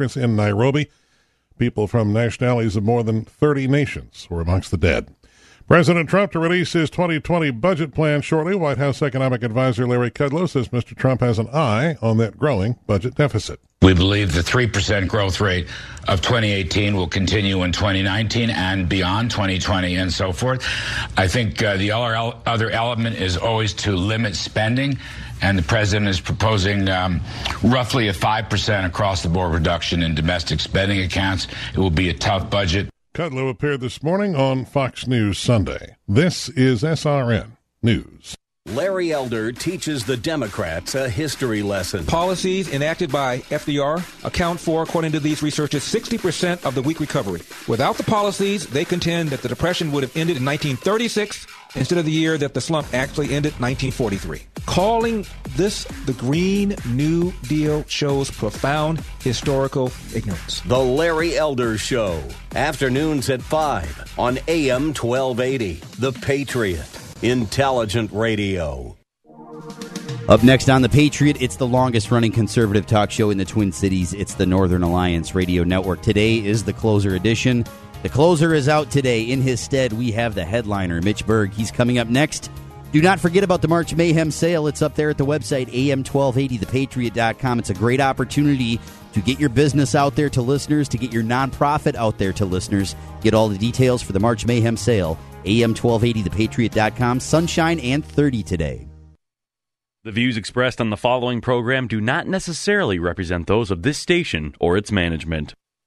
In Nairobi, people from nationalities of more than 30 nations were amongst the dead. President Trump to release his 2020 budget plan shortly. White House economic advisor Larry Kudlow says Mr. Trump has an eye on that growing budget deficit. We believe the 3% growth rate of 2018 will continue in 2019 and beyond 2020 and so forth. I think uh, the other element is always to limit spending and the president is proposing um, roughly a 5% across the board reduction in domestic spending accounts. It will be a tough budget. Kudlow appeared this morning on Fox News Sunday. This is SRN News. Larry Elder teaches the Democrats a history lesson. Policies enacted by FDR account for, according to these researchers, 60% of the weak recovery. Without the policies, they contend that the Depression would have ended in 1936 instead of the year that the slump actually ended, 1943. Calling this the Green New Deal shows profound historical ignorance. The Larry Elder Show, afternoons at 5 on AM 1280. The Patriot. Intelligent Radio. Up next on The Patriot, it's the longest running conservative talk show in the Twin Cities. It's the Northern Alliance Radio Network. Today is the closer edition. The closer is out today. In his stead, we have the headliner, Mitch Berg. He's coming up next. Do not forget about the March Mayhem sale. It's up there at the website, am1280thepatriot.com. It's a great opportunity to get your business out there to listeners, to get your nonprofit out there to listeners. Get all the details for the March Mayhem sale AM1280thepatriot.com. Sunshine and 30 today. The views expressed on the following program do not necessarily represent those of this station or its management.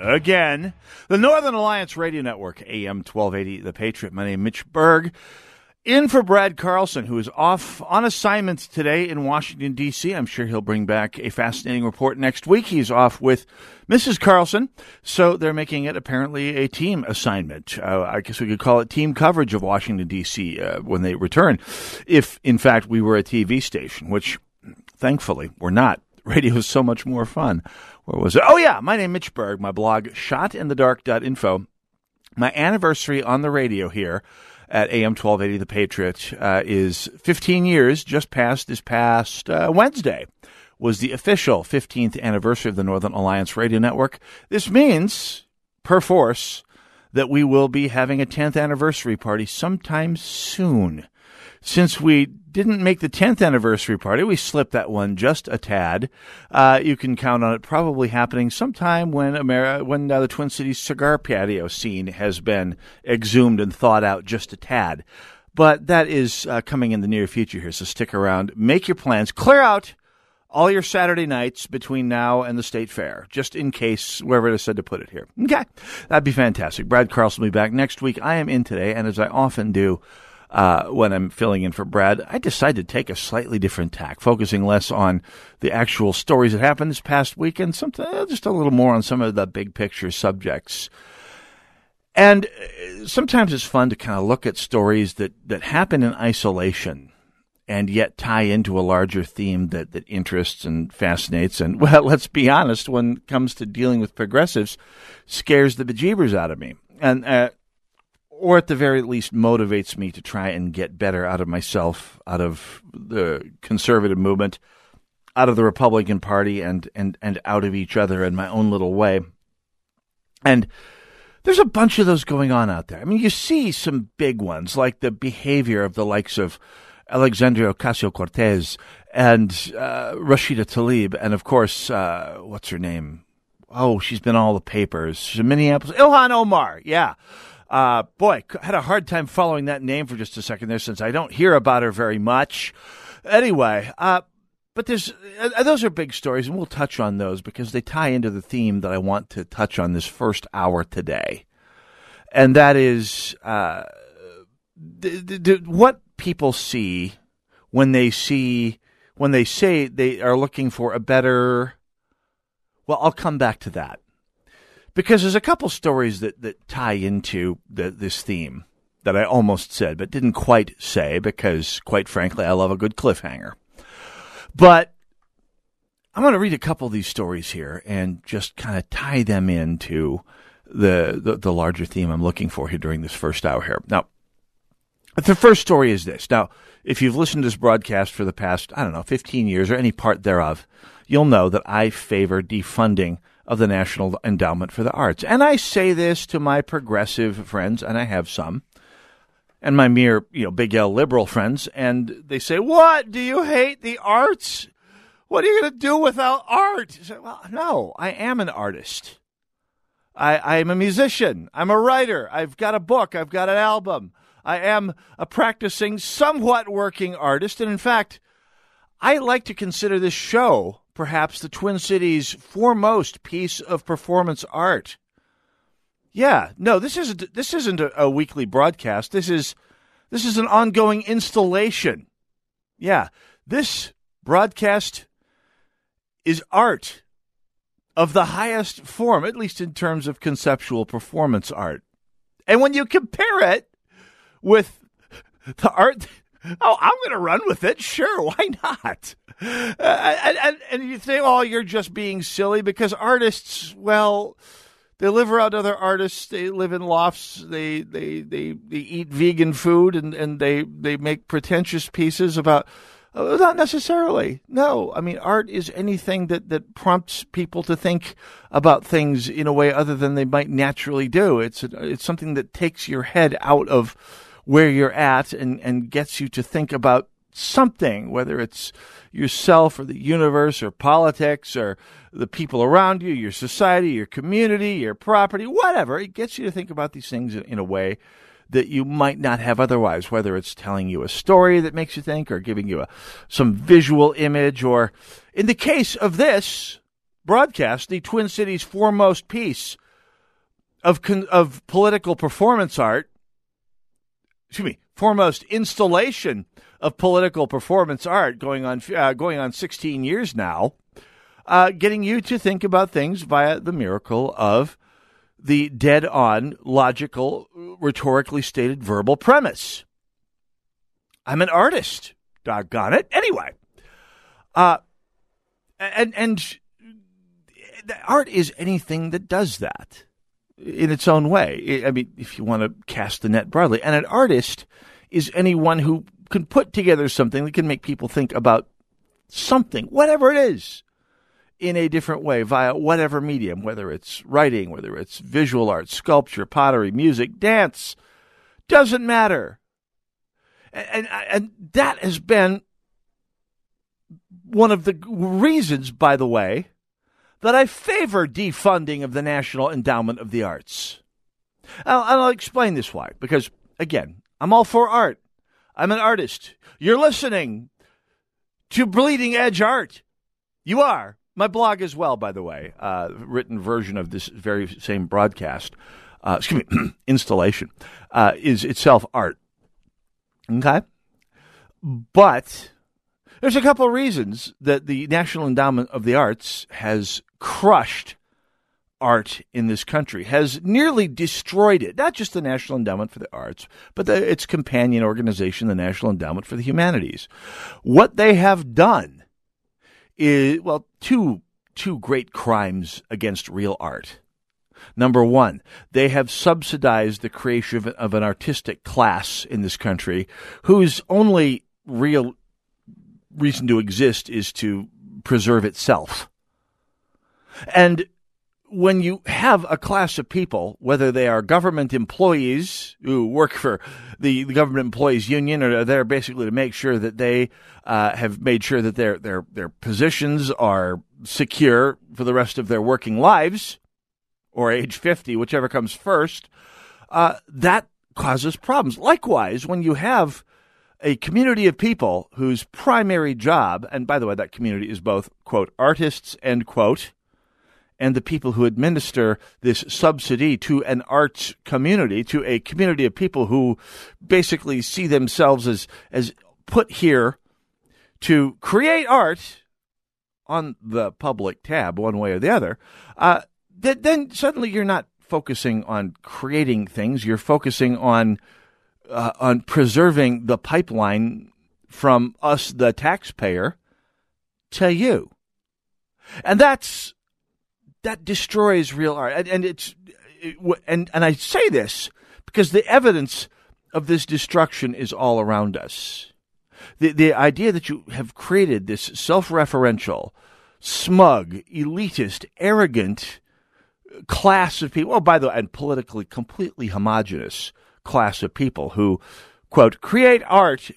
again. The Northern Alliance Radio Network, AM 1280, The Patriot. My name is Mitch Berg. In for Brad Carlson, who is off on assignment today in Washington, D.C. I'm sure he'll bring back a fascinating report next week. He's off with Mrs. Carlson, so they're making it apparently a team assignment. Uh, I guess we could call it team coverage of Washington, D.C. Uh, when they return, if in fact we were a TV station, which thankfully we're not. Radio is so much more fun. Where was it? Oh, yeah, my name is Mitch Berg, my blog, shotinthedark.info. My anniversary on the radio here at AM 1280 The Patriot uh, is 15 years, just past this past uh, Wednesday was the official 15th anniversary of the Northern Alliance Radio Network. This means, per force, that we will be having a 10th anniversary party sometime soon. Since we didn't make the 10th anniversary party, we slipped that one just a tad. Uh, you can count on it probably happening sometime when Ameri- when uh, the Twin Cities cigar patio scene has been exhumed and thawed out just a tad. But that is uh, coming in the near future here, so stick around. Make your plans. Clear out all your Saturday nights between now and the state fair, just in case wherever it is said to put it here. Okay, that'd be fantastic. Brad Carlson will be back next week. I am in today, and as I often do, uh, when I'm filling in for Brad, I decided to take a slightly different tack, focusing less on the actual stories that happened this past week and something, uh, just a little more on some of the big picture subjects. And uh, sometimes it's fun to kind of look at stories that, that happen in isolation and yet tie into a larger theme that, that interests and fascinates. And, well, let's be honest, when it comes to dealing with progressives, scares the bejeebers out of me. And uh, or at the very least motivates me to try and get better out of myself, out of the conservative movement, out of the Republican Party, and and and out of each other in my own little way. And there's a bunch of those going on out there. I mean, you see some big ones like the behavior of the likes of Alexandria Ocasio Cortez and uh, Rashida Tlaib, and of course, uh, what's her name? oh, she's been all the papers. She's in Minneapolis. Ilhan Omar, yeah. Uh, boy, had a hard time following that name for just a second there since I don't hear about her very much. Anyway, uh, but there's uh, those are big stories, and we'll touch on those because they tie into the theme that I want to touch on this first hour today, and that is uh, what people see when they see when they say they are looking for a better. Well, I'll come back to that because there's a couple stories that, that tie into the, this theme that I almost said, but didn't quite say because, quite frankly, I love a good cliffhanger. But I'm going to read a couple of these stories here and just kind of tie them into the, the, the larger theme I'm looking for here during this first hour here. Now, the first story is this. Now, if you've listened to this broadcast for the past, I don't know, 15 years or any part thereof, you'll know that I favor defunding of the National Endowment for the Arts. And I say this to my progressive friends, and I have some, and my mere, you know, big L liberal friends, and they say, What? Do you hate the arts? What are you going to do without art? I say, well, no, I am an artist. I, I'm a musician. I'm a writer. I've got a book. I've got an album. I am a practicing, somewhat working artist. And in fact, I like to consider this show perhaps the Twin Cities' foremost piece of performance art. Yeah, no, this isn't this isn't a, a weekly broadcast. This is this is an ongoing installation. Yeah, this broadcast is art of the highest form, at least in terms of conceptual performance art. And when you compare it with the art Oh, I'm going to run with it. Sure, why not? Uh, and, and, and, you think, oh, you're just being silly because artists, well, they live around other artists. They live in lofts. They they they, they eat vegan food and, and they they make pretentious pieces about. Uh, not necessarily. No, I mean, art is anything that, that prompts people to think about things in a way other than they might naturally do. It's a, it's something that takes your head out of where you're at and, and gets you to think about something, whether it's yourself or the universe or politics or the people around you, your society, your community, your property, whatever. It gets you to think about these things in, in a way that you might not have otherwise, whether it's telling you a story that makes you think or giving you a, some visual image or in the case of this broadcast, the Twin Cities foremost piece of, of political performance art excuse me, foremost installation of political performance art going on uh, going on 16 years now, uh, getting you to think about things via the miracle of the dead on, logical, rhetorically stated verbal premise. I'm an artist, doggone it. Anyway, uh, and and art is anything that does that in its own way. I mean, if you want to cast the net broadly, and an artist is anyone who can put together something that can make people think about something, whatever it is, in a different way via whatever medium, whether it's writing, whether it's visual art, sculpture, pottery, music, dance, doesn't matter. And, and, and that has been one of the reasons, by the way, that I favor defunding of the National Endowment of the Arts. I'll, I'll explain this why. Because, again, I'm all for art. I'm an artist. You're listening to Bleeding Edge Art. You are. My blog as well, by the way, uh, written version of this very same broadcast, uh, excuse me, installation, uh, is itself art. Okay? But there's a couple of reasons that the National Endowment of the Arts has crushed art in this country, has nearly destroyed it. Not just the National Endowment for the Arts, but the, its companion organization, the National Endowment for the Humanities. What they have done is, well, two, two great crimes against real art. Number one, they have subsidized the creation of an artistic class in this country whose only real reason to exist is to preserve itself. And when you have a class of people, whether they are government employees who work for the, the government employees union or they're basically to make sure that they uh, have made sure that their, their, their positions are secure for the rest of their working lives or age 50, whichever comes first, uh, that causes problems. Likewise, when you have a community of people whose primary job, and by the way, that community is both, quote, artists, end quote, and the people who administer this subsidy to an arts community, to a community of people who basically see themselves as, as put here to create art on the public tab, one way or the other, uh, th- then suddenly you're not focusing on creating things. You're focusing on uh, on preserving the pipeline from us, the taxpayer, to you, and that's that destroys real art. And, and it's it, and and I say this because the evidence of this destruction is all around us. The the idea that you have created this self-referential, smug, elitist, arrogant uh, class of people. Oh, by the way, and politically completely homogenous class of people who, quote, create art,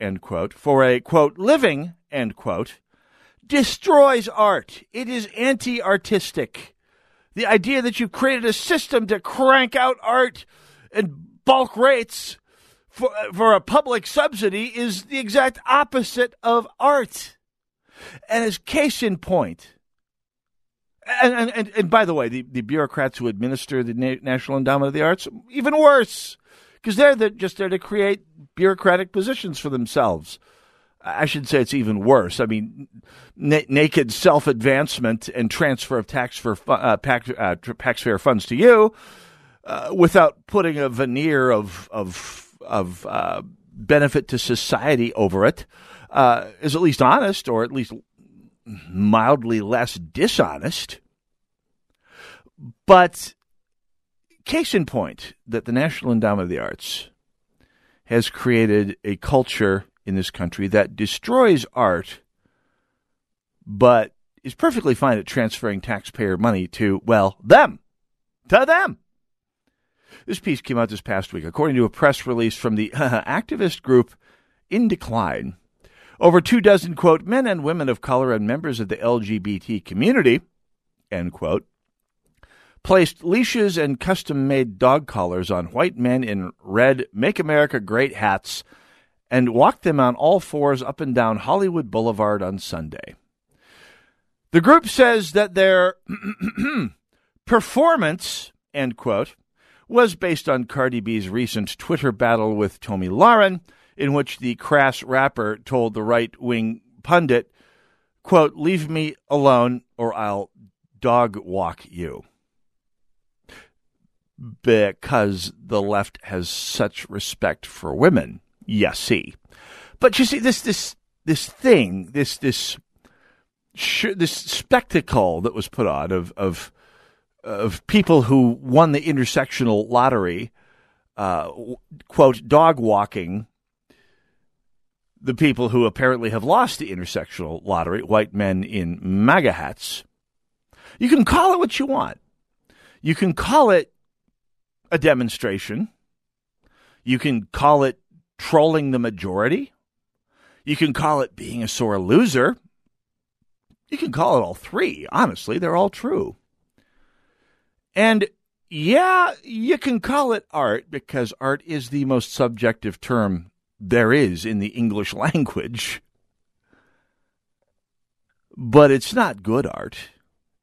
end quote, for a, quote, living, end quote, destroys art. It is anti artistic. The idea that you've created a system to crank out art and bulk rates for, for a public subsidy is the exact opposite of art. And as case in point, and, and, and, by the way, the, the bureaucrats who administer the Na- National Endowment of the Arts, even worse, because they're the, just there to create bureaucratic positions for themselves. I should say it's even worse. I mean, na- naked self advancement and transfer of tax for fu- uh, tax, uh, taxpayer funds to you uh, without putting a veneer of of of uh, benefit to society over it uh, is at least honest, or at least mildly less dishonest. But case in point that the National Endowment of the Arts has created a culture in this country that destroys art, but is perfectly fine at transferring taxpayer money to, well, them, to them. This piece came out this past week. According to a press release from the activist group INDECLINE, over two dozen, quote, men and women of color and members of the LGBT community, end quote, placed leashes and custom made dog collars on white men in red Make America Great hats and walked them on all fours up and down Hollywood Boulevard on Sunday. The group says that their performance, end quote, was based on Cardi B's recent Twitter battle with Tomi Lahren in which the crass rapper told the right wing pundit, quote, leave me alone or I'll dog walk you. Because the left has such respect for women. Yes, see. But you see, this, this, this thing, this, this, this spectacle that was put on of, of, of people who won the intersectional lottery, uh, quote, dog walking the people who apparently have lost the intersectional lottery, white men in MAGA hats. You can call it what you want. You can call it a demonstration. You can call it trolling the majority. You can call it being a sore loser. You can call it all three. Honestly, they're all true. And yeah, you can call it art because art is the most subjective term there is in the English language. But it's not good art.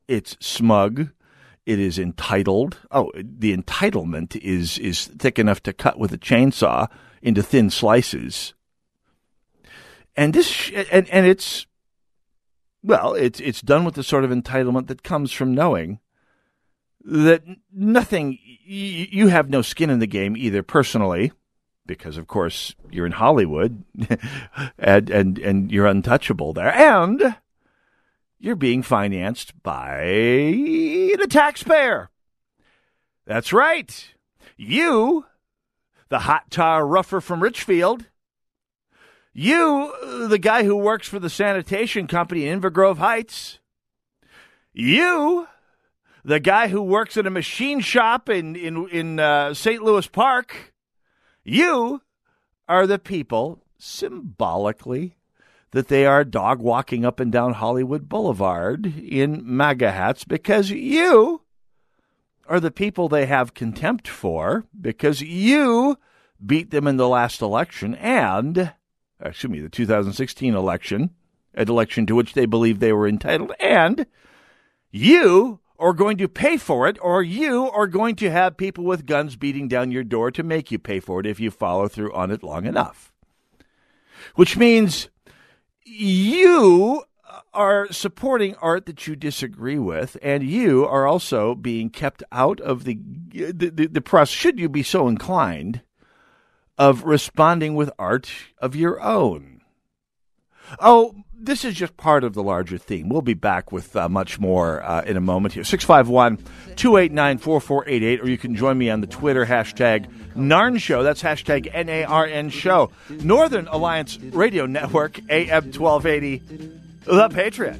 It's smug. It is entitled. Oh, the entitlement is is thick enough to cut with a chainsaw into thin slices. And this and and it's well, it's it's done with the sort of entitlement that comes from knowing that nothing you have no skin in the game either personally because of course you're in Hollywood and, and and you're untouchable there and you're being financed by the taxpayer. That's right. You, the hot tar rougher from Richfield, you, the guy who works for the sanitation company in Inver Heights, you, the guy who works at a machine shop in in in uh, St. Louis Park, you are the people, symbolically, that they are dog walking up and down Hollywood Boulevard in MAGA hats because you are the people they have contempt for because you beat them in the last election and, excuse me, the 2016 election, an election to which they believe they were entitled, and you are going to pay for it, or you are going to have people with guns beating down your door to make you pay for it if you follow through on it long enough. Which means you are supporting art that you disagree with, and you are also being kept out of the, the, the, the press, should you be so inclined, of responding with art of your own. Oh, this is just part of the larger theme. We'll be back with uh, much more uh, in a moment here. 651 289 4488, or you can join me on the Twitter hashtag NARN Show. That's hashtag N A R N Show. Northern Alliance Radio Network, AM 1280, The Patriot.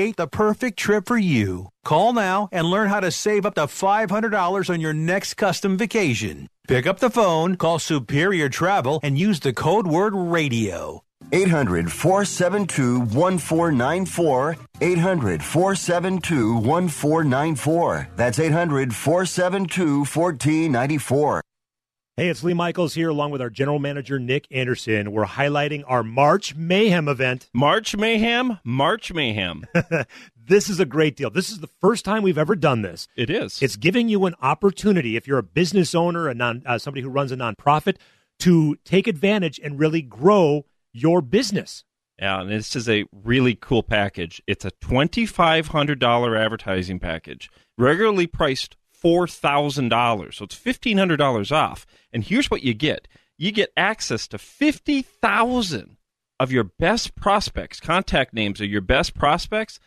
the perfect trip for you. Call now and learn how to save up to $500 on your next custom vacation. Pick up the phone, call Superior Travel, and use the code word radio. 800 472 1494. 800 472 1494. That's 800 472 1494. Hey, it's Lee Michaels here, along with our general manager, Nick Anderson. We're highlighting our March Mayhem event. March Mayhem? March Mayhem. this is a great deal. This is the first time we've ever done this. It is. It's giving you an opportunity, if you're a business owner, a non, uh, somebody who runs a nonprofit, to take advantage and really grow your business. Yeah, and this is a really cool package. It's a $2,500 advertising package, regularly priced $4,000. So it's $1,500 off. And here's what you get you get access to 50,000 of your best prospects, contact names of your best prospects,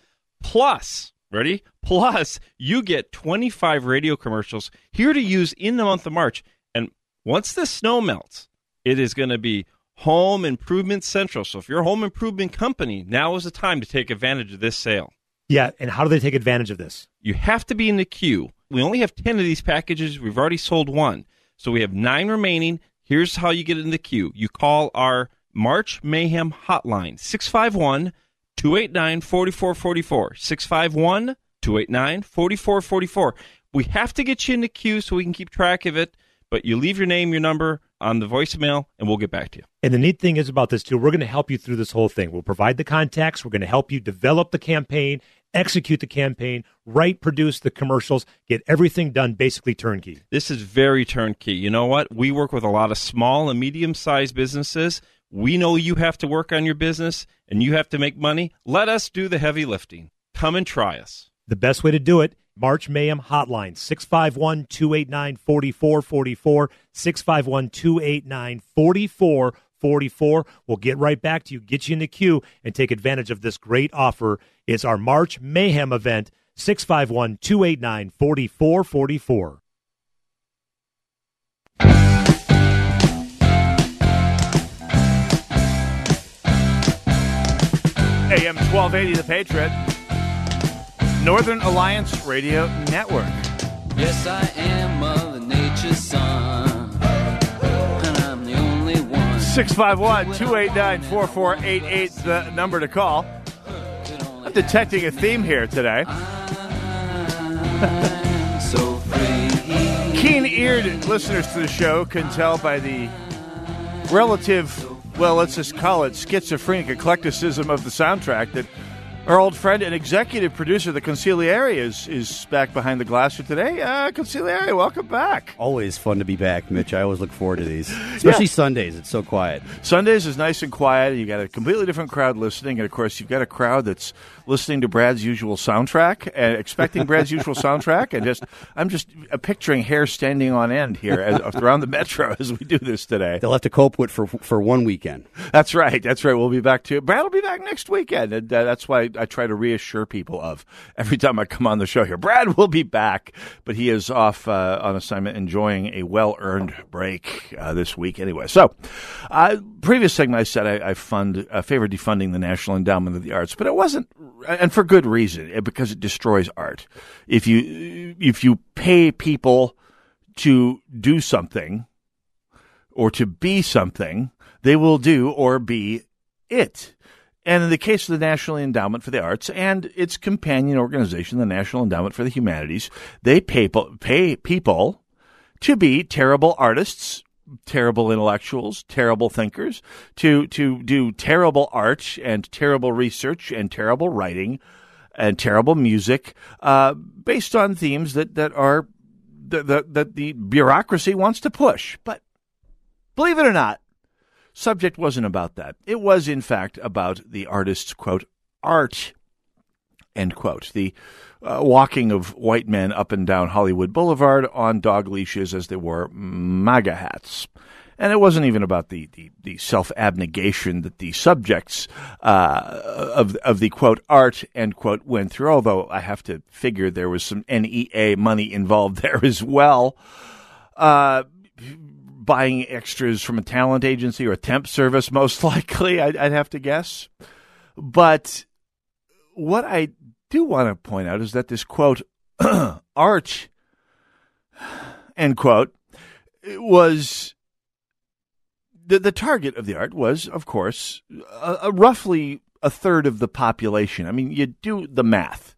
plus, ready? Plus, you get 25 radio commercials here to use in the month of March. And once the snow melts, it is going to be Home Improvement Central. So if you're a home improvement company, now is the time to take advantage of this sale. Yeah, and how do they take advantage of this? You have to be in the queue. We only have 10 of these packages. We've already sold one. So we have nine remaining. Here's how you get in the queue you call our March Mayhem hotline 651 289 4444. 651 289 4444. We have to get you in the queue so we can keep track of it, but you leave your name, your number on the voicemail, and we'll get back to you. And the neat thing is about this, too, we're going to help you through this whole thing. We'll provide the contacts, we're going to help you develop the campaign, execute the campaign, write, produce the commercials, get everything done basically turnkey. This is very turnkey. You know what? We work with a lot of small and medium sized businesses. We know you have to work on your business and you have to make money. Let us do the heavy lifting. Come and try us. The best way to do it March Mayhem Hotline, 651 289 4444. 651 289 4444. We'll get right back to you, get you in the queue, and take advantage of this great offer. It's our March Mayhem event, 651 289 4444. AM 1280, The Patriot. Northern Alliance Radio Network. Yes, I am Mother Nature's son. 651 289 4488, the number to call. I'm detecting a theme here today. Keen eared listeners to the show can tell by the relative well, let's just call it schizophrenic eclecticism of the soundtrack that our old friend and executive producer, the Conciliary, is, is back behind the glass for today. Uh, Conciliary, welcome back. Always fun to be back, Mitch. I always look forward to these, especially Yeah. Sundays. It's so quiet. Sundays is nice and quiet, and you got a completely different crowd listening. And of course, you've got a crowd that's listening to Brad's usual soundtrack and expecting Brad's usual soundtrack. And just, I'm just uh, picturing hair standing on end here as, around the metro as we do this today. They'll have to cope with for for one weekend. That's right. That's right. We'll be back to Brad will be back next weekend, and uh, that's why I try to reassure people of every time I come on the show here. Brad will be back, but he is off uh, on assignment, enjoying a well earned break uh, this week. Anyway, so uh, previous segment I said I, I fund uh, favor defunding the National Endowment of the Arts, but it wasn't, and for good reason, eh, because it destroys art. If you if you pay people to do something or to be something, they will do or be it. And in the case of the National Endowment for the Arts and its companion organization, the National Endowment for the Humanities, they pay, pay people to be terrible artists, terrible intellectuals, terrible thinkers, to, to do terrible art and terrible research and terrible writing and terrible music uh, based on themes that, that are that, that, that the bureaucracy wants to push. But believe it or not, subject wasn't about that. It was, in fact, about the artist's, quote, art, end quote. The uh, walking of white men up and down Hollywood Boulevard on dog leashes as they wore MAGA hats. And it wasn't even about the, the, the self abnegation that the subjects uh, of of the quote art end quote went through. Although I have to figure there was some NEA money involved there as well. Uh, buying extras from a talent agency or a temp service, most likely, I'd, I'd have to guess. But what I do want to point out is that this quote, arch, end quote, was the, the target of the art was, of course, a, a roughly a third of the population. I mean, you do the math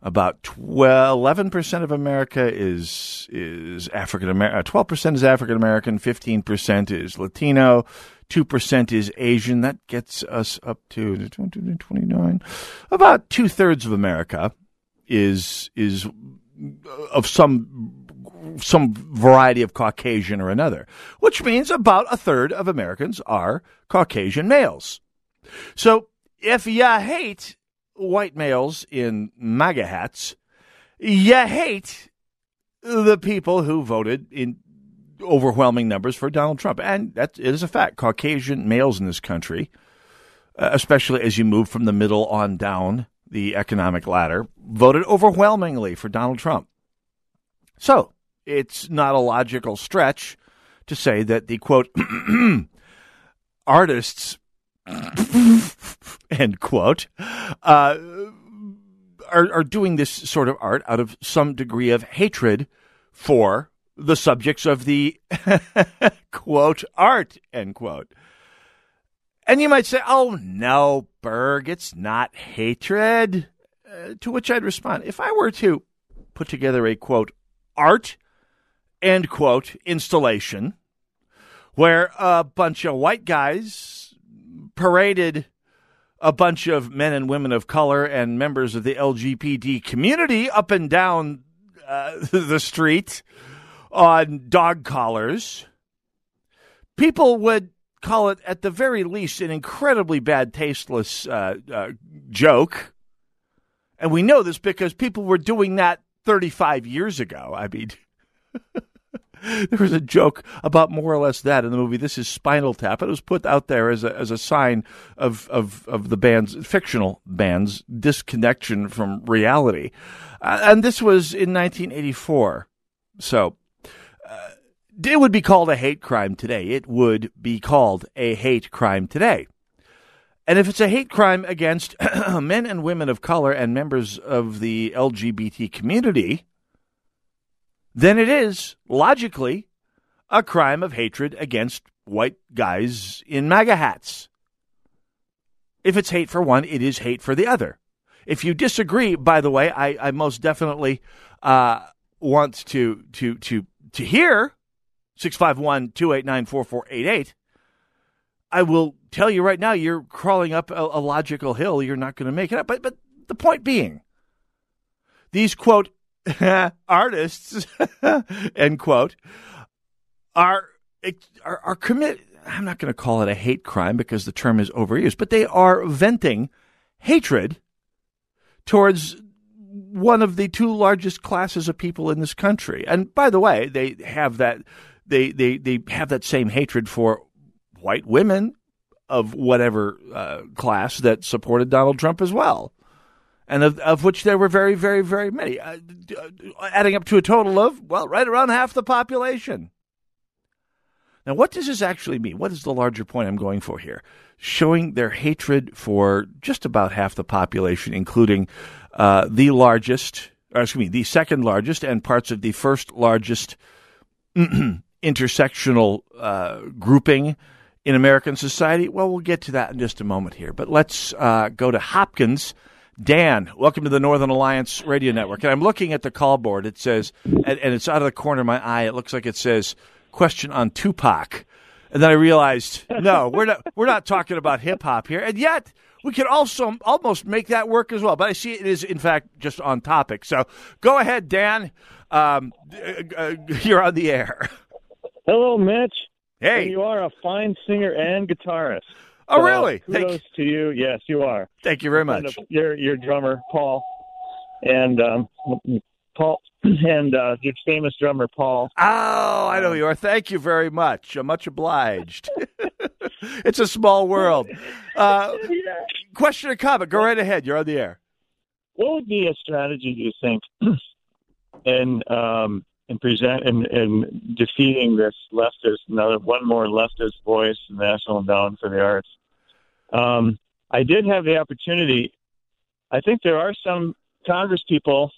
about 12, 11% of America is is African American, uh, 12% is African American, 15% is Latino, 2% is Asian. That gets us up to 29. About two thirds of America is is uh, of some some variety of Caucasian or another, which means about a third of Americans are Caucasian males. So if you hate white males in MAGA hats, you hate the people who voted in overwhelming numbers for Donald Trump. And that is a fact. Caucasian males in this country, uh, especially as you move from the middle on down the economic ladder, voted overwhelmingly for Donald Trump. So it's not a logical stretch to say that the quote artists end quote uh, are are doing this sort of art out of some degree of hatred for the subjects of the quote art end quote. And you might say, "Oh no, Berg, it's not hatred." Uh, to which I'd respond, if I were to put together a quote art end quote installation where a bunch of white guys paraded a bunch of men and women of color and members of the LGBT community up and down uh, the street on dog collars, people would call it, at the very least, an incredibly bad, tasteless uh, uh, joke. And we know this because people were doing that 35 years ago. I mean, there was a joke about more or less that in the movie. This is Spinal Tap. It was put out there as a as a sign of of of the band's fictional band's disconnection from reality, uh, and this was in 1984. So. It would be called a hate crime today. It would be called a hate crime today. And if it's a hate crime against men and women of color and members of the LGBT community, then it is logically a crime of hatred against white guys in MAGA hats. If it's hate for one, it is hate for the other. If you disagree, by the way, I, I most definitely uh, want to to to to hear 651 289 4488. I will tell you right now, you're crawling up a, a logical hill. You're not going to make it up. But but the point being, these quote artists end quote are are, are commit. I'm not going to call it a hate crime because the term is overused, but they are venting hatred towards one of the two largest classes of people in this country. And by the way, they have that they they they have that same hatred for white women of whatever uh, class that supported Donald Trump as well. And of, of which there were very, very, very many, uh, adding up to a total of, well, right around half the population. Now, what does this actually mean? What is the larger point I'm going for here? Showing their hatred for just about half the population, including uh, the largest, excuse me, the second largest, and parts of the first largest intersectional uh, grouping in American society? Well, we'll get to that in just a moment here. But let's uh, go to Hopkins. Dan, welcome to the Northern Alliance Radio Network. And I'm looking at the call board. It says, and, and it's out of the corner of my eye. It looks like it says, "Question on Tupac." And then I realized, no, we're not. We're not talking about hip hop here. And yet, we could also almost make that work as well. But I see it is, in fact, just on topic. So go ahead, Dan. Um, uh, you're on the air. Hello, Mitch. Hey. And you are a fine singer and guitarist. Oh, So, really? Kudos Thank- to you. Yes, you are. Thank you very And much. Your your drummer Paul, and um, Paul and uh, your famous drummer Paul. Oh, I know who you are. Thank you very much. I'm much obliged. it's a small world. Uh, question or comment? Go right ahead. You're on the air. What would be a strategy do you think in um, in present and, in defeating this leftist another one more leftist voice, National Endowment for the Arts? Um, I did have the opportunity. I think there are some Congress people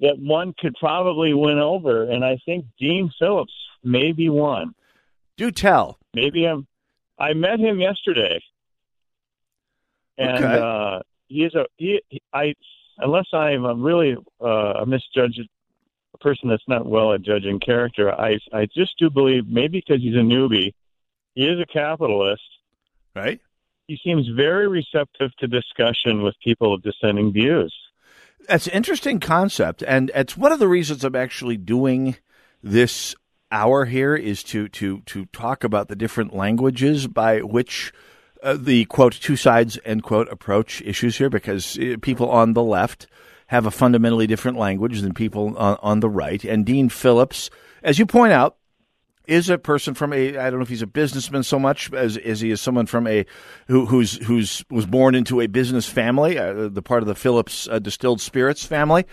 that one could probably win over, and I think Dean Phillips may be one. Do tell. Maybe I'm. I met him yesterday, and Okay. uh, he is a he. I unless I am really uh, a misjudge, a person that's not well at judging character. I I just do believe maybe because he's a newbie, he is a capitalist. Right. He seems very receptive to discussion with people of dissenting views. That's an interesting concept, and it's one of the reasons I'm actually doing this hour here is to to to talk about the different languages by which uh, the quote two sides end quote approach issues here, because uh, people on the left have a fundamentally different language than people on, on the right, and Dean Phillips, as you point out, is a person from a I don't know if he's a businessman so much as he is someone from a who who's who's was born into a business family, uh, the part of the Phillips uh, distilled spirits family.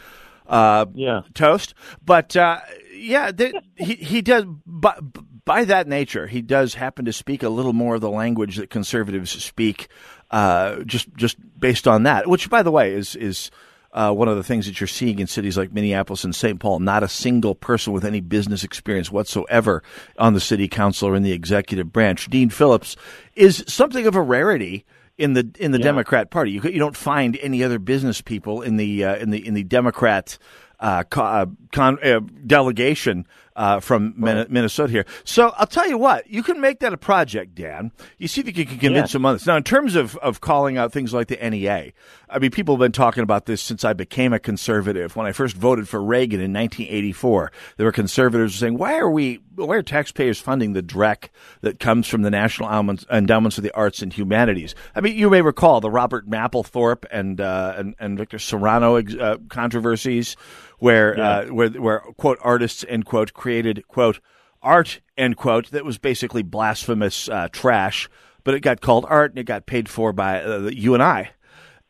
Uh, yeah, toast. But uh, yeah, th- he he does. By, by that nature, he does happen to speak a little more of the language that conservatives speak. Uh, just just based on that, which by the way is is uh, one of the things that you're seeing in cities like Minneapolis and St. Paul. Not a single person with any business experience whatsoever on the city council or in the executive branch. Dean Phillips is something of a rarity in the in the Yeah. Democrat Party. You you don't find any other business people in the uh, in the in the Democrat uh, uh, con- uh, delegation uh, from Min- Minnesota here. So I'll tell you what, you can make that a project, Dan. You see if you can convince Yeah. some others. Now, in terms of, of calling out things like the NEA, I mean, people have been talking about this since I became a conservative. When I first voted for Reagan in 1984, there were conservatives saying, "Why are we? Why are taxpayers funding the dreck that comes from the National Endowments- of the Arts and Humanities?" I mean, you may recall the Robert Mapplethorpe and uh, and, and Victor Serrano ex- uh, controversies, where Yeah. uh, where where quote artists end quote created quote art end quote that was basically blasphemous uh, trash, but it got called art and it got paid for by uh, you and I,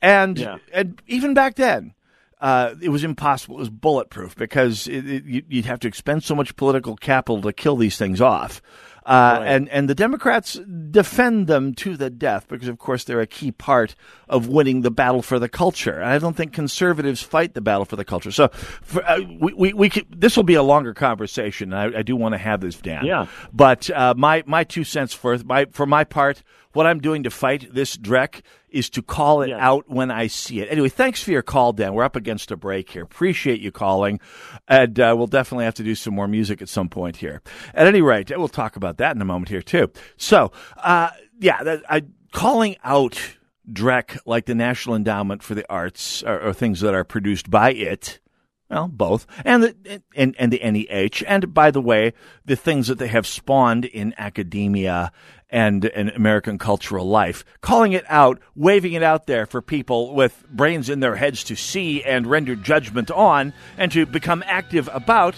and Yeah. and even back then. Uh, it was impossible. It was bulletproof because it, it, you- you'd have to expend so much political capital to kill these things off. Uh, and, and the Democrats defend them to the death because, of course, they're a key part of winning the battle for the culture. And I don't think conservatives fight the battle for the culture. So for, uh, we, we, we could, this will be a longer conversation. I, I do want to have this, Dan. Yeah. But uh, my, my two cents for my, for my part, what I'm doing to fight this dreck is to call it out when I see it. Anyway, thanks for your call, Dan. We're up against a break here. Appreciate you calling, and uh, we'll definitely have to do some more music at some point here. At any rate, we'll talk about that in a moment here too. So, uh, yeah, that, I calling out Drek like the National Endowment for the Arts or, or things that are produced by it. Well, both, and the and, and the NEH, and by the way, the things that they have spawned in academia and and American cultural life, calling it out, waving it out there for people with brains in their heads to see and render judgment on, and to become active about.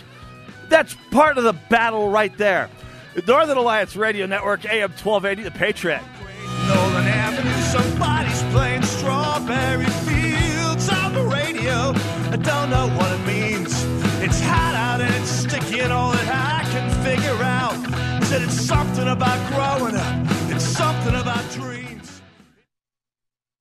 That's part of the battle right there. The Northern Alliance Radio Network, AM twelve eighty, the Patriot. Nolan Avenue, somebody's playing Strawberry Fields on the radio. I don't know what it means. It's hot out and it's sticky, and all that I can figure out is that it's something about growing up. It's something about dreams.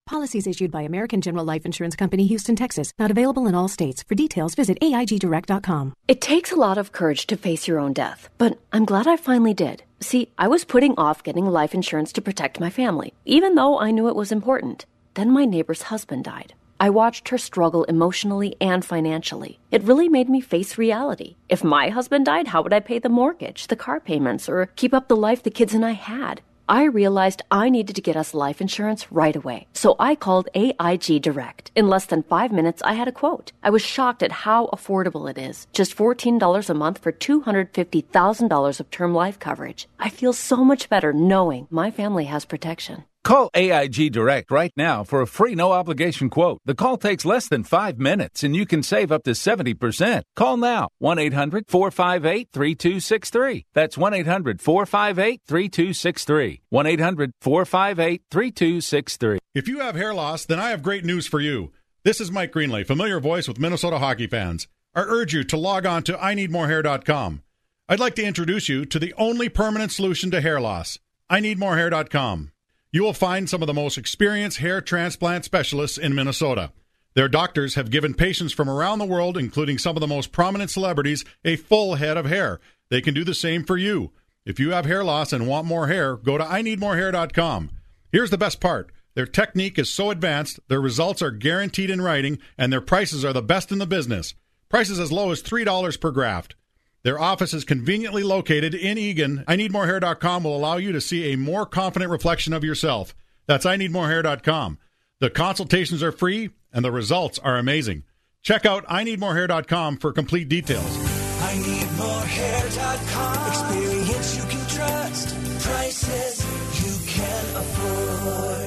Policies issued by American General Life Insurance Company, Houston, Texas. Not available in all states. For details, visit AIGDirect.com. It takes a lot of courage to face your own death, but I'm glad I finally did. See, I was putting off getting life insurance to protect my family, even though I knew it was important. Then my neighbor's husband died. I watched her struggle emotionally and financially. It really made me face reality. If my husband died, how would I pay the mortgage, the car payments, or keep up the life the kids and I had? I realized I needed to get us life insurance right away. So I called AIG Direct. In less than five minutes, I had a quote. I was shocked at how affordable it is. Just $14 a month for $250,000 of term life coverage. I feel so much better knowing my family has protection. Call AIG Direct right now for a free no obligation quote. The call takes less than five minutes and you can save up to 70%. Call now 1 800 458 3263. That's 1 800 458 3263. 1 800 458 3263. If you have hair loss, then I have great news for you. This is Mike Greenlay, familiar voice with Minnesota hockey fans. I urge you to log on to IneedMoreHair.com. I'd like to introduce you to the only permanent solution to hair loss. IneedMoreHair.com. You will find some of the most experienced hair transplant specialists in Minnesota. Their doctors have given patients from around the world, including some of the most prominent celebrities, a full head of hair. They can do the same for you. If you have hair loss and want more hair, go to IneedMoreHair.com. Here's the best part. Their technique is so advanced, their results are guaranteed in writing, and their prices are the best in the business. Prices as low as $3 per graft. Their office is conveniently located in Eagan. I need more IneedMoreHair.com will allow you to see a more confident reflection of yourself. That's I need more IneedMoreHair.com. The consultations are free and the results are amazing. Check out IneedMoreHair.com for complete details. I need more hair.com. Experience you can trust. Prices you can afford.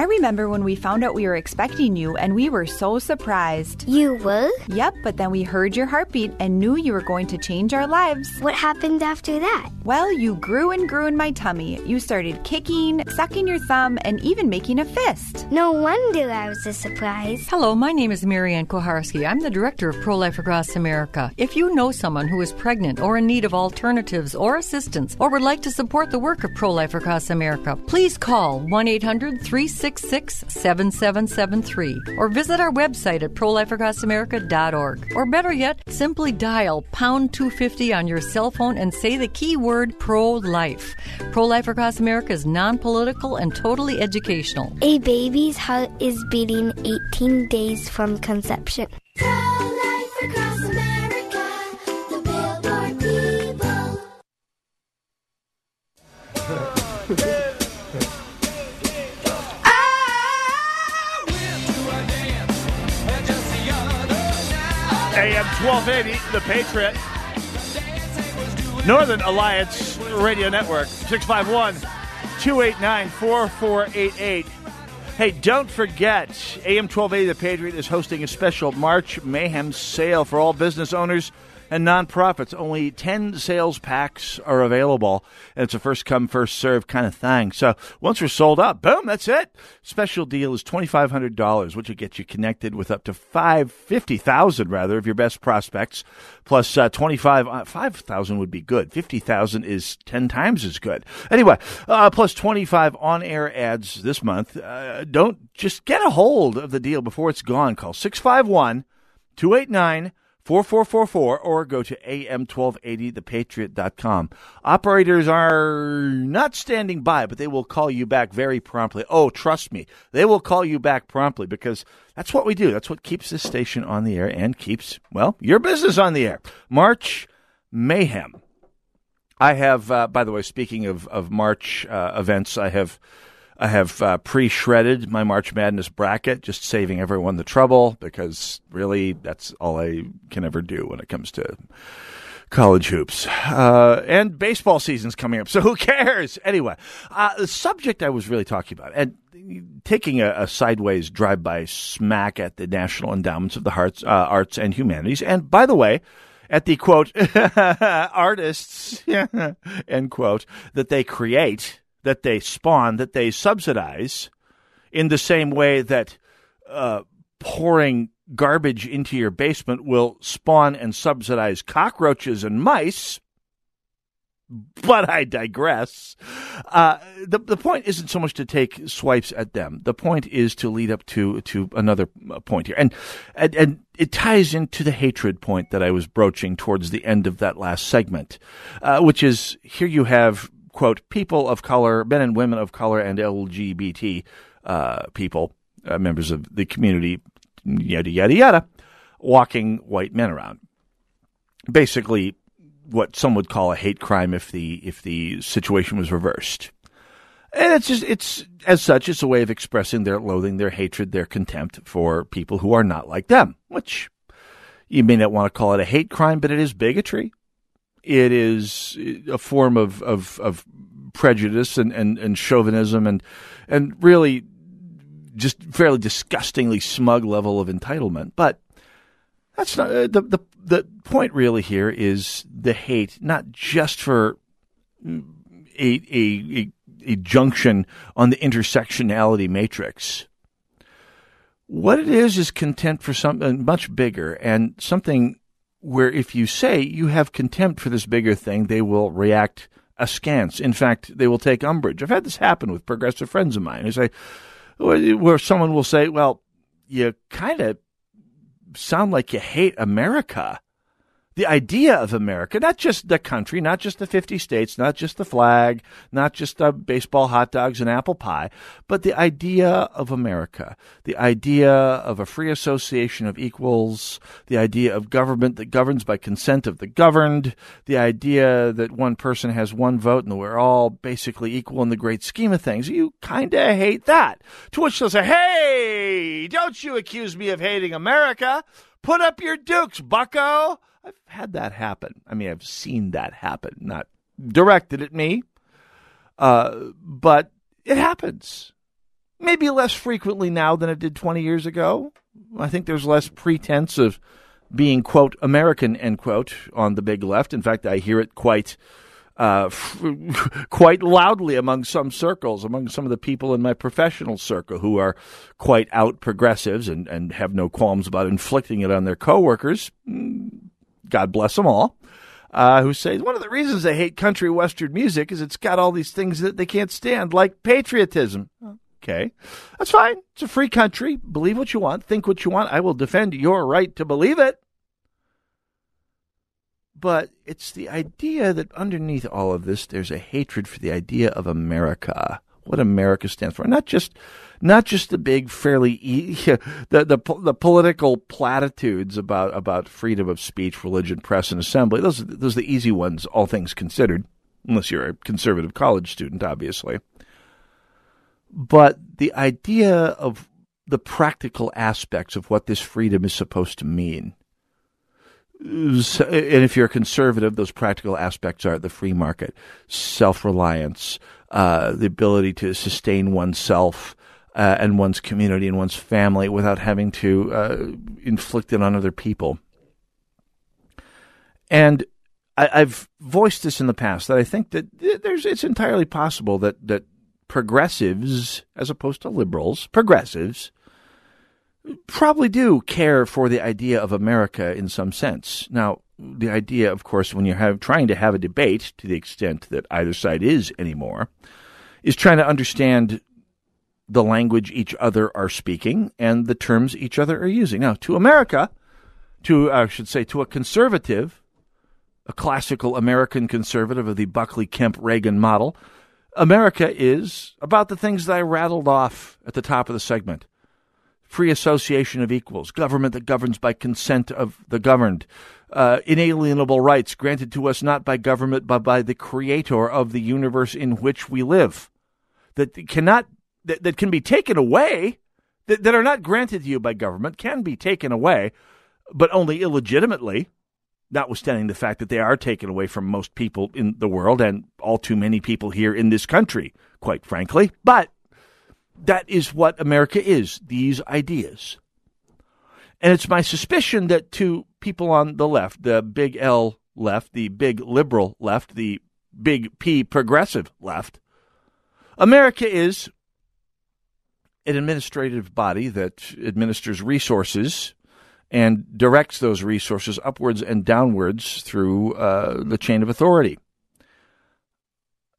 I remember when we found out we were expecting you and we were so surprised. You were? Yep, but then we heard your heartbeat and knew you were going to change our lives. What happened after that? Well, you grew and grew in my tummy. You started kicking, sucking your thumb, and even making a fist. No wonder I was a surprise. Hello, my name is Mary Ann Kuharski. I'm the director of Pro Life Across America. If you know someone who is pregnant or in need of alternatives or assistance or would like to support the work of Pro Life Across America, please call 1 800 366 7773 or visit our website at prolifeacrossamerica.org. Or better yet, simply dial pound 250 on your cell phone and say the keyword pro life. Pro Life Across America is non political and totally educational. A baby's heart is beating 18 days from conception. AM 1280, The Patriot. Northern Alliance Radio Network, 651 289 4488. Hey, don't forget, AM 1280 The Patriot is hosting a special March Mayhem sale for all business owners and nonprofits. Only 10 sales packs are available, and it's a first come, first serve kind of thing. So once we're sold out, boom, that's it. Special deal is $2,500, which will get you connected with up to five fifty thousand rather of your best prospects, plus uh, 25 uh, 5,000 would be good. 50,000 is 10 times as good. Anyway, uh, plus 25 on air ads this month. Uh, don't just get a hold of the deal before it's gone. Call 651 289 4444 or go to am1280thepatriot.com. Operators are not standing by, but they will call you back very promptly. Oh, trust me, they will call you back promptly because that's what we do. That's what keeps this station on the air and keeps, well, your business on the air. March Mayhem. I have, uh, by the way, speaking of, of March uh, events, I have I have uh, pre-shredded my March Madness bracket, just saving everyone the trouble because really that's all I can ever do when it comes to college hoops. Uh, and baseball season's coming up, so who cares? Anyway, uh, the subject I was really talking about, and taking a, a sideways drive-by smack at the National Endowments of the Arts, uh, Arts and Humanities, and by the way, at the quote artists end quote that they create that they spawn, that they subsidize, in the same way that uh, pouring garbage into your basement will spawn and subsidize cockroaches and mice. But I digress. Uh, the the point isn't so much to take swipes at them. The point is to lead up to to another uh, point here, and and, and it ties into the hatred point that I was broaching towards the end of that last segment, uh, which is here you have quote, people of color, men and women of color, and LGBT uh, people, uh, members of the community, yada, yada, yada, walking white men around. Basically, what some would call a hate crime if the if the situation was reversed. And it's just it's as such it's a way of expressing their loathing, their hatred, their contempt for people who are not like them, which you may not want to call it a hate crime, but it is bigotry it is a form of, of, of prejudice and, and, and chauvinism and, and really just fairly disgustingly smug level of entitlement. But that's not uh, the, the, the point really here is the hate, not just for a, a, a, a junction on the intersectionality matrix. What it is is content for something much bigger and something where if you say you have contempt for this bigger thing, they will react askance. In fact, they will take umbrage. I've had this happen with progressive friends of mine who say, where someone will say, well, you kind of sound like you hate America the idea of America, not just the country, not just the 50 states, not just the flag, not just the baseball, hot dogs, and apple pie, but the idea of America, the idea of a free association of equals, the idea of government that governs by consent of the governed, the idea that one person has one vote and we're all basically equal in the great scheme of things. You kind of hate that. To which they'll say, hey, don't you accuse me of hating America. Put up your dukes, bucko. I've had that happen. I mean, I've seen that happen, not directed at me, uh, but it happens. Maybe less frequently now than it did 20 years ago. I think there's less pretense of being, quote, American, end quote, on the big left. In fact, I hear it quite. Uh, quite loudly among some circles, among some of the people in my professional circle who are quite out progressives and, and have no qualms about inflicting it on their coworkers. God bless them all, uh, who say one of the reasons they hate country western music is it's got all these things that they can't stand, like patriotism. Okay, that's fine. It's a free country. Believe what you want, think what you want. I will defend your right to believe it. But it's the idea that underneath all of this, there's a hatred for the idea of America, what America stands for. Not just not just the big, fairly the, the the political platitudes about about freedom of speech, religion, press, and assembly. Those those are the easy ones, all things considered, unless you're a conservative college student, obviously. But the idea of the practical aspects of what this freedom is supposed to mean. And if you're a conservative, those practical aspects are the free market, self reliance, uh, the ability to sustain oneself, uh, and one's community and one's family without having to uh, inflict it on other people. And I, have voiced this in the past that I think that there's it's entirely possible that that progressives, as opposed to liberals, progressives probably do care for the idea of America in some sense. Now, the idea, of course, when you're have, trying to have a debate, to the extent that either side is anymore, is trying to understand the language each other are speaking and the terms each other are using. Now, to America, to I should say to a conservative, a classical American conservative of the Buckley Kemp Reagan model, America is about the things that I rattled off at the top of the segment. Free association of equals, government that governs by consent of the governed, uh, inalienable rights granted to us not by government but by the creator of the universe in which we live, that cannot that, that can be taken away, that, that are not granted to you by government, can be taken away, but only illegitimately, notwithstanding the fact that they are taken away from most people in the world and all too many people here in this country, quite frankly. But that is what America is, these ideas. And it's my suspicion that to people on the left, the big L left, the big liberal left, the big P progressive left, America is an administrative body that administers resources and directs those resources upwards and downwards through uh, the chain of authority.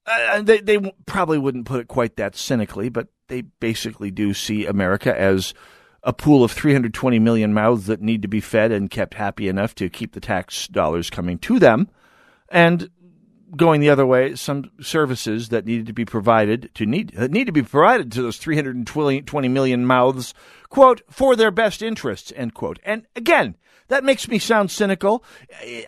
Uh, they, they probably wouldn't put it quite that cynically, but they basically do see America as a pool of 320 million mouths that need to be fed and kept happy enough to keep the tax dollars coming to them, and going the other way, some services that needed to be provided to need that need to be provided to those 320 million mouths, quote, for their best interests, end quote. And again, that makes me sound cynical.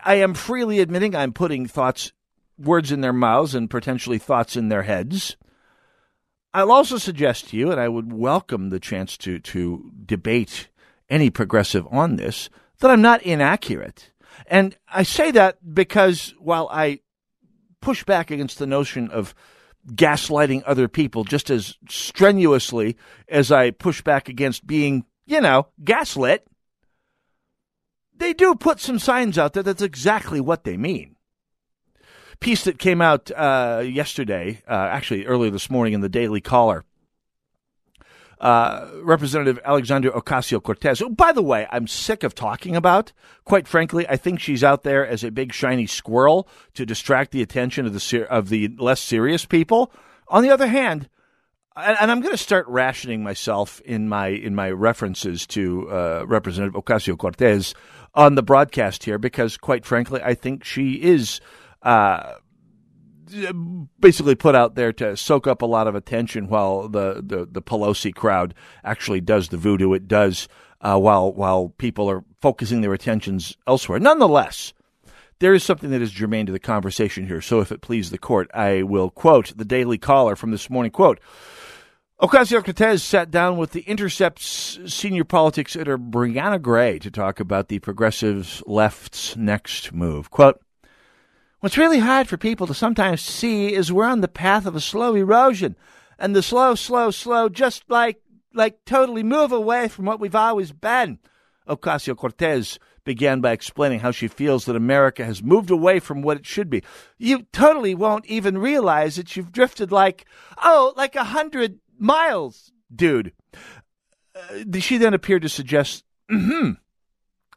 I am freely admitting I'm putting thoughts, words in their mouths and potentially thoughts in their heads. I'll also suggest to you, and I would welcome the chance to, to debate any progressive on this, that I'm not inaccurate. And I say that because while I push back against the notion of gaslighting other people just as strenuously as I push back against being, you know, gaslit, they do put some signs out there that's exactly what they mean. Piece that came out uh, yesterday, uh, actually earlier this morning in the Daily Caller, uh, Representative Alexandria Ocasio Cortez, who, by the way, I'm sick of talking about. Quite frankly, I think she's out there as a big shiny squirrel to distract the attention of the ser- of the less serious people. On the other hand, and, and I'm going to start rationing myself in my in my references to uh, Representative Ocasio Cortez on the broadcast here because, quite frankly, I think she is. Uh, basically put out there to soak up a lot of attention while the, the, the Pelosi crowd actually does the voodoo it does uh, while while people are focusing their attentions elsewhere. Nonetheless, there is something that is germane to the conversation here. So if it please the court, I will quote the Daily Caller from this morning. Quote. Ocasio Cortez sat down with the Intercept's senior politics editor Briahna Gray to talk about the progressive left's next move. Quote, What's really hard for people to sometimes see is we're on the path of a slow erosion, and the slow, slow, slow, just like like totally move away from what we've always been. Ocasio Cortez began by explaining how she feels that America has moved away from what it should be. You totally won't even realize that you've drifted like, oh, like a hundred miles, dude. Uh, she then appeared to suggest, hmm.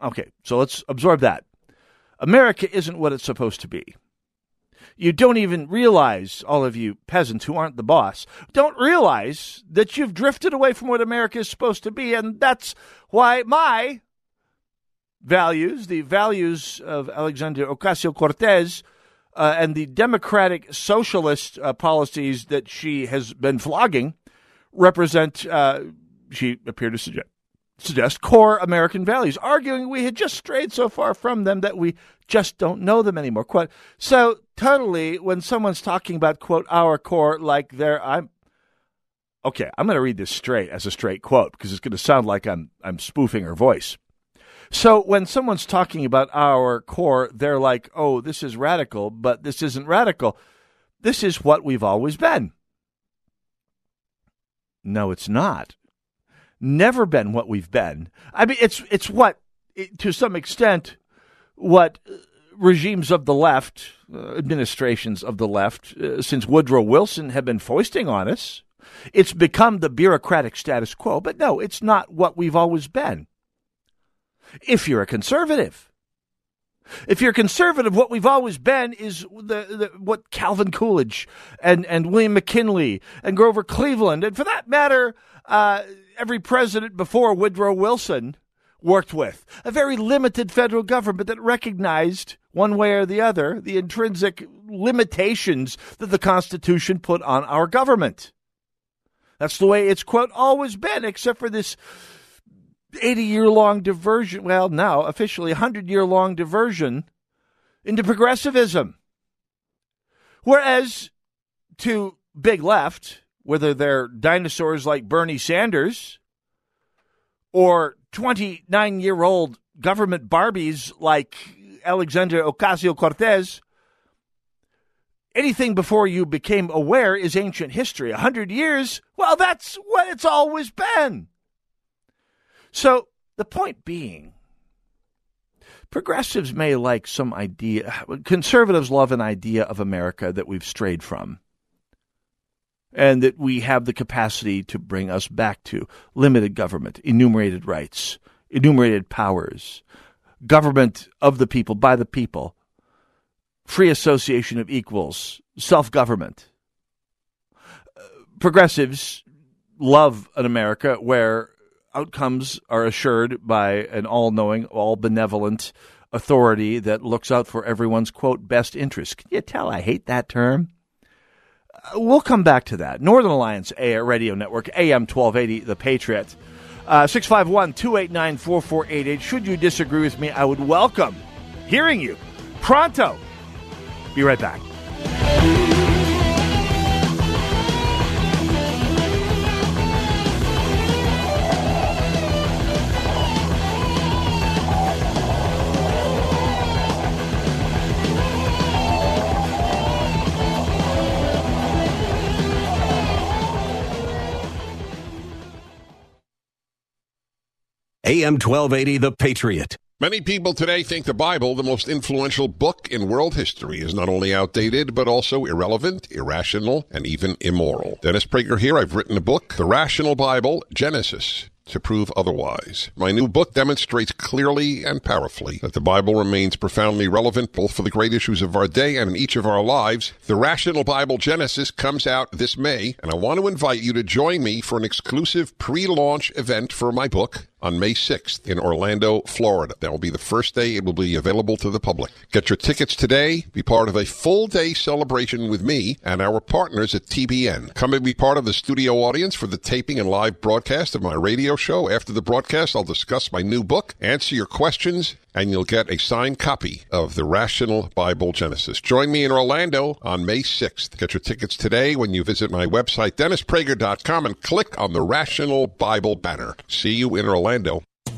Okay, so let's absorb that. America isn't what it's supposed to be. You don't even realize, all of you peasants who aren't the boss, don't realize that you've drifted away from what America is supposed to be. And that's why my values, the values of Alexandria Ocasio Cortez, uh, and the democratic socialist uh, policies that she has been flogging represent, uh, she appeared to suggest, suggest core American values, arguing we had just strayed so far from them that we just don't know them anymore. Quote. So totally, when someone's talking about quote our core, like they're I'm okay. I'm going to read this straight as a straight quote because it's going to sound like I'm I'm spoofing her voice. So when someone's talking about our core, they're like, "Oh, this is radical," but this isn't radical. This is what we've always been. No, it's not never been what we've been. I mean, it's it's what to some extent what regimes of the left, uh, administrations of the left, uh, since Woodrow Wilson have been foisting on us. It's become the bureaucratic status quo, but no, it's not what we've always been. If you're a conservative, if you're conservative, what we've always been is the, the, what Calvin Coolidge and, and William McKinley and Grover Cleveland, and for that matter, uh, every president before Woodrow Wilson worked with. A very limited federal government that recognized, one way or the other, the intrinsic limitations that the Constitution put on our government. That's the way it's, quote, always been, except for this 80 year long diversion, well, now officially 100 year long diversion into progressivism. Whereas to big left, whether they're dinosaurs like Bernie Sanders or 29 year old government Barbies like Alexandria Ocasio Cortez, anything before you became aware is ancient history. A hundred years, well, that's what it's always been. So the point being, progressives may like some idea, conservatives love an idea of America that we've strayed from and that we have the capacity to bring us back to limited government, enumerated rights, enumerated powers, government of the people, by the people, free association of equals, self government. Progressives love an America where outcomes are assured by an all knowing, all benevolent authority that looks out for everyone's, quote, best interest. Can you tell I hate that term? We'll come back to that. Northern Alliance A Radio Network, AM 1280, The Patriot. Uh, 651 289 4488. Should you disagree with me, I would welcome hearing you pronto. Be right back. AM 1280, The Patriot. Many people today think the Bible, the most influential book in world history, is not only outdated, but also irrelevant, irrational, and even immoral. Dennis Prager here. I've written a book, The Rational Bible, Genesis to prove otherwise. My new book demonstrates clearly and powerfully that the Bible remains profoundly relevant both for the great issues of our day and in each of our lives. The Rational Bible Genesis comes out this May, and I want to invite you to join me for an exclusive pre-launch event for my book on May 6th in Orlando, Florida. That will be the first day it will be available to the public. Get your tickets today. Be part of a full day celebration with me and our partners at TBN. Come and be part of the studio audience for the taping and live broadcast of my radio show. After the broadcast, I'll discuss my new book, answer your questions, and you'll get a signed copy of the Rational Bible Genesis. Join me in Orlando on May 6th. Get your tickets today when you visit my website, DennisPrager.com, and click on the Rational Bible banner. See you in Orlando.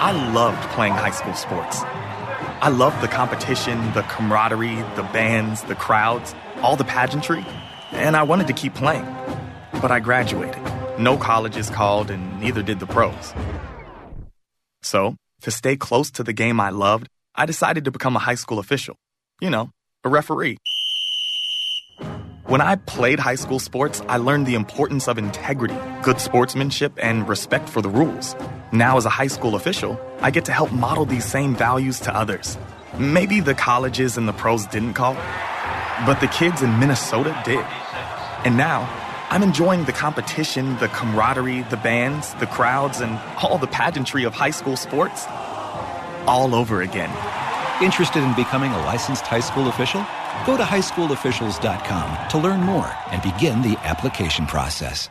I loved playing high school sports. I loved the competition, the camaraderie, the bands, the crowds, all the pageantry, and I wanted to keep playing. But I graduated. No colleges called, and neither did the pros. So, to stay close to the game I loved, I decided to become a high school official. You know, a referee. When I played high school sports, I learned the importance of integrity, good sportsmanship, and respect for the rules. Now, as a high school official, I get to help model these same values to others. Maybe the colleges and the pros didn't call, but the kids in Minnesota did. And now, I'm enjoying the competition, the camaraderie, the bands, the crowds, and all the pageantry of high school sports all over again. Interested in becoming a licensed high school official? Go to highschoolofficials.com to learn more and begin the application process.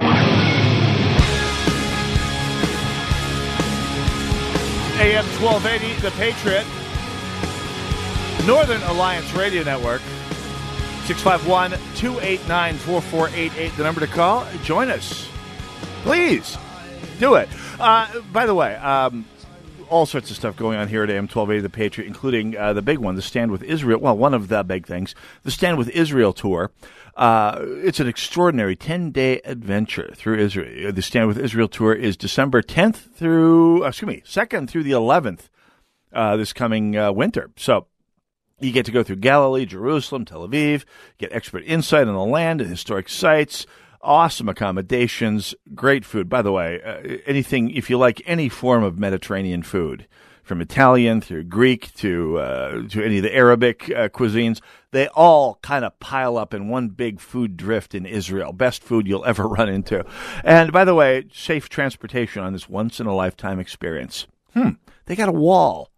AM 1280, The Patriot. Northern Alliance Radio Network. 651 289 4488, the number to call. Join us. Please do it. Uh, by the way, um, all sorts of stuff going on here at AM 1280 The Patriot, including uh, the big one, the Stand with Israel. Well, one of the big things, the Stand with Israel tour. Uh, it's an extraordinary 10 day adventure through Israel. The Stand with Israel tour is December 10th through, excuse me, 2nd through the 11th uh, this coming uh, winter. So you get to go through Galilee, Jerusalem, Tel Aviv, get expert insight on the land and historic sites, awesome accommodations, great food. By the way, uh, anything, if you like any form of Mediterranean food, from Italian through Greek to uh, to any of the Arabic uh, cuisines, they all kind of pile up in one big food drift in Israel. Best food you'll ever run into. And by the way, safe transportation on this once in a lifetime experience. Hmm, they got a wall.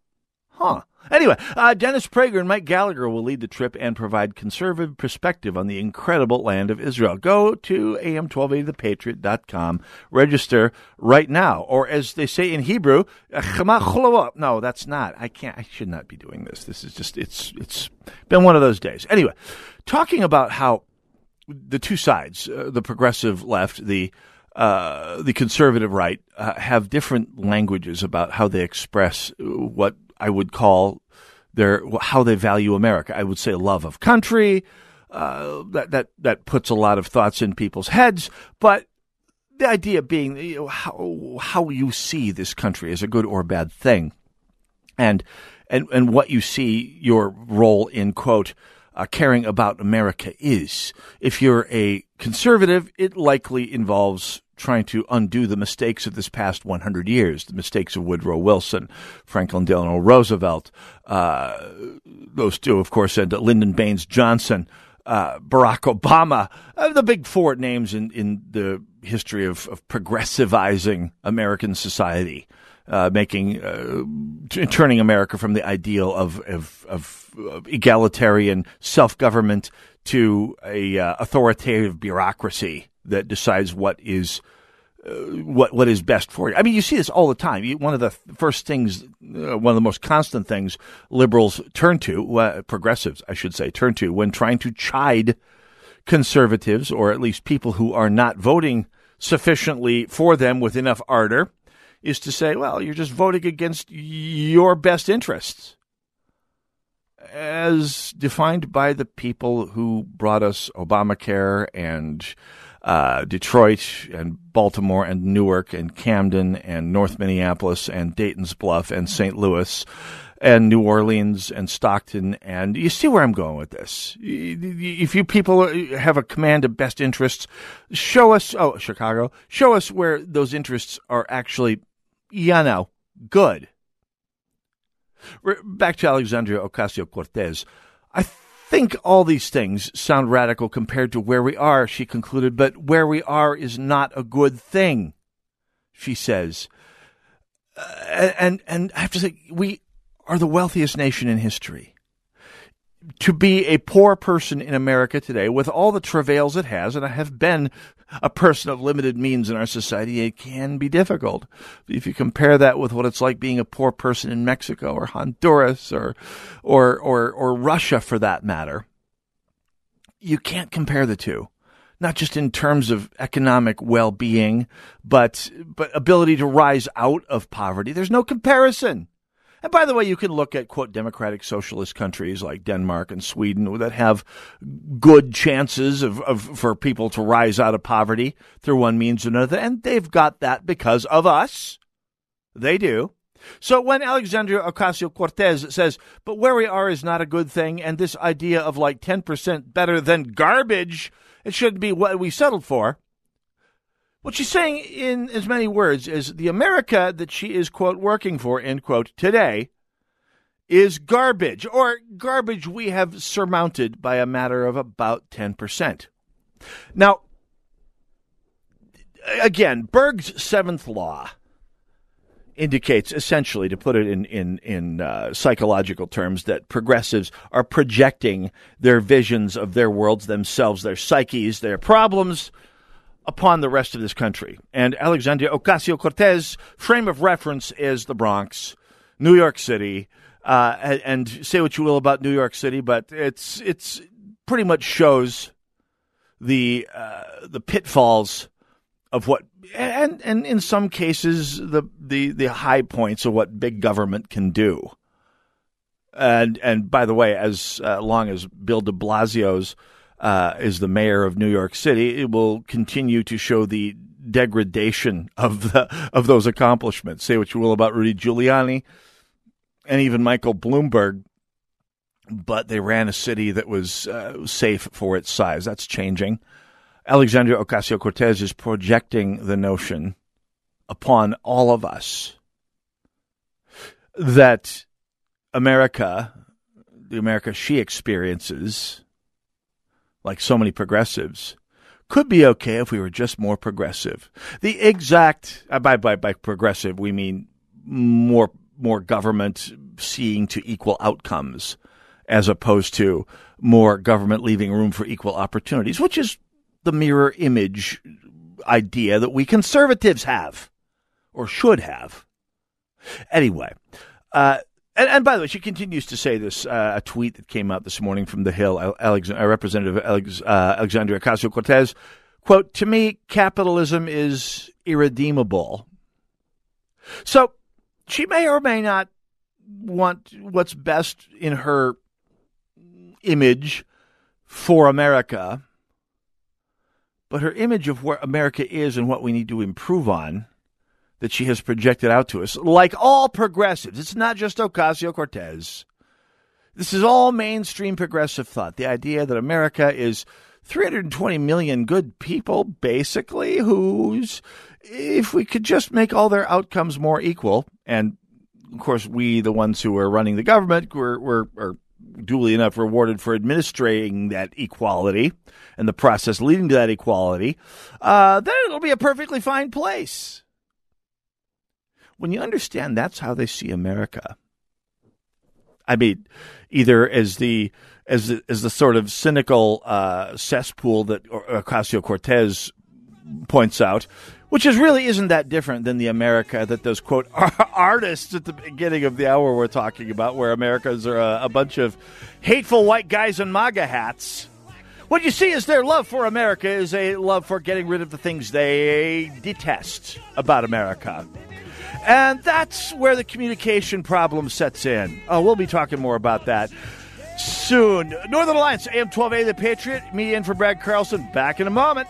Huh. Anyway, uh, Dennis Prager and Mike Gallagher will lead the trip and provide conservative perspective on the incredible land of Israel. Go to am1280thepatriot.com, register right now. Or as they say in Hebrew, no, that's not. I can't, I should not be doing this. This is just, it's, it's been one of those days. Anyway, talking about how the two sides, uh, the progressive left, the uh, the conservative right, uh, have different languages about how they express what I would call their how they value America. I would say love of country. Uh, that that that puts a lot of thoughts in people's heads, but the idea being you know, how how you see this country as a good or bad thing, and and and what you see your role in quote uh, caring about America is. If you're a conservative, it likely involves trying to undo the mistakes of this past 100 years, the mistakes of Woodrow Wilson, Franklin Delano Roosevelt, uh, those two, of course, and Lyndon Baines Johnson, uh, Barack Obama, uh, the big four names in, in the history of, of progressivizing American society. Uh, making uh, t- turning America from the ideal of of, of, of egalitarian self government to a uh, authoritative bureaucracy that decides what is uh, what what is best for you. I mean, you see this all the time. You, one of the first things, uh, one of the most constant things liberals turn to, uh, progressives, I should say, turn to when trying to chide conservatives or at least people who are not voting sufficiently for them with enough ardor, is to say, well, you're just voting against your best interests as defined by the people who brought us Obamacare and uh, Detroit and Baltimore and Newark and Camden and North Minneapolis and Dayton's Bluff and St. Louis and New Orleans and Stockton. And you see where I'm going with this. If you people have a command of best interests, show us, oh, Chicago, show us where those interests are actually, you know, good. Back to Alexandria Ocasio Cortez. I think all these things sound radical compared to where we are, she concluded, but where we are is not a good thing, she says. Uh, and, and I have to say, we are the wealthiest nation in history. To be a poor person in America today, with all the travails it has, and I have been a person of limited means in our society, it can be difficult. If you compare that with what it's like being a poor person in Mexico or Honduras or, or, or, or Russia for that matter, you can't compare the two. Not just in terms of economic well-being, but, but ability to rise out of poverty. There's no comparison. And by the way, you can look at, quote, democratic socialist countries like Denmark and Sweden that have good chances of, of, for people to rise out of poverty through one means or another. And they've got that because of us. They do. So when Alexandria Ocasio Cortez says, but where we are is not a good thing, and this idea of like 10% better than garbage, it shouldn't be what we settled for. What she's saying in as many words is the America that she is, quote, working for, end quote, today is garbage, or garbage we have surmounted by a matter of about 10%. Now, again, Berg's seventh law indicates essentially, to put it in in in uh, psychological terms, that progressives are projecting their visions of their worlds, themselves, their psyches, their problems upon the rest of this country. And Alexandria Ocasio Cortez frame of reference is the Bronx, New York City, uh, and, say what you will about New York City, but it's it's pretty much shows the uh, the pitfalls of what and and in some cases the the the high points of what big government can do. And and by the way, as uh, long as Bill De Blasio's uh, is the mayor of New York City, it will continue to show the degradation of the of those accomplishments. Say what you will about Rudy Giuliani and even Michael Bloomberg, but they ran a city that was uh, safe for its size. That's changing. Alexandria Ocasio Cortez is projecting the notion upon all of us that America, the America she experiences, like so many progressives, could be okay if we were just more progressive. The exact uh, by by by progressive we mean more more government seeing to equal outcomes as opposed to more government leaving room for equal opportunities, which is the mirror image idea that we conservatives have or should have. Anyway, uh, and, and, by the way, she continues to say this. Uh, a tweet that came out this morning from the Hill, Alex, uh, Representative Alex, uh, Alexandria Ocasio Cortez, quote, To me, capitalism is irredeemable. So she may or may not want what's best in her image for America, but her image of where America is and what we need to improve on that she has projected out to us, like all progressives, it's not just Ocasio Cortez. This is all mainstream progressive thought. The idea that America is 320 million good people, basically, who's, if we could just make all their outcomes more equal, and of course, we, the ones who are running the government, we're, we're, are duly enough rewarded for administering that equality and the process leading to that equality, uh, then it'll be a perfectly fine place when you understand that's how they see America, I mean, either as the as the, as the sort of cynical uh, cesspool that Ocasio Cortez points out, which is really isn't that different than the America that those quote artists at the beginning of the hour were talking about, where Americans are a, a bunch of hateful white guys in MAGA hats. What you see is their love for America is a love for getting rid of the things they detest about America. And that's where the communication problem sets in. Oh, we'll be talking more about that soon. Northern Alliance, AM 12A, The Patriot. Me in for Brad Carlson. Back in a moment.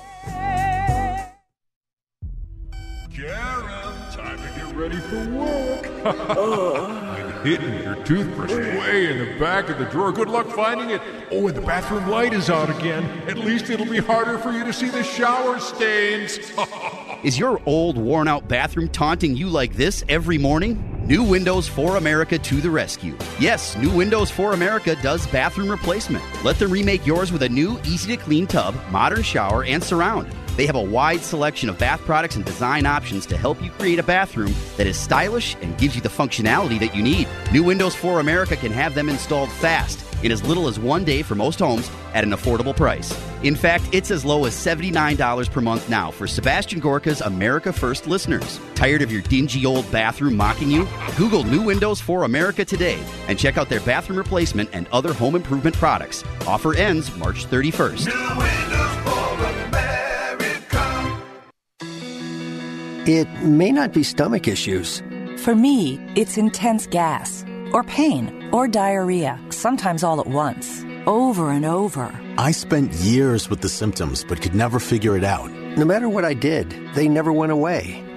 Karen, time to get ready for work. I've hidden your toothbrush way in the back of the drawer. Good luck finding it. Oh, and the bathroom light is out again. At least it'll be harder for you to see the shower stains. Is your old, worn out bathroom taunting you like this every morning? New Windows for America to the rescue. Yes, New Windows for America does bathroom replacement. Let them remake yours with a new, easy to clean tub, modern shower, and surround. They have a wide selection of bath products and design options to help you create a bathroom that is stylish and gives you the functionality that you need. New Windows for America can have them installed fast in as little as one day for most homes at an affordable price. In fact, it's as low as $79 per month now for Sebastian Gorka's America First listeners. Tired of your dingy old bathroom mocking you? Google New Windows for America today and check out their bathroom replacement and other home improvement products. Offer ends March 31st. It may not be stomach issues. For me, it's intense gas, or pain, or diarrhea, sometimes all at once, over and over. I spent years with the symptoms but could never figure it out. No matter what I did, they never went away.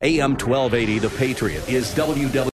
AM 1280, The Patriot, is WW.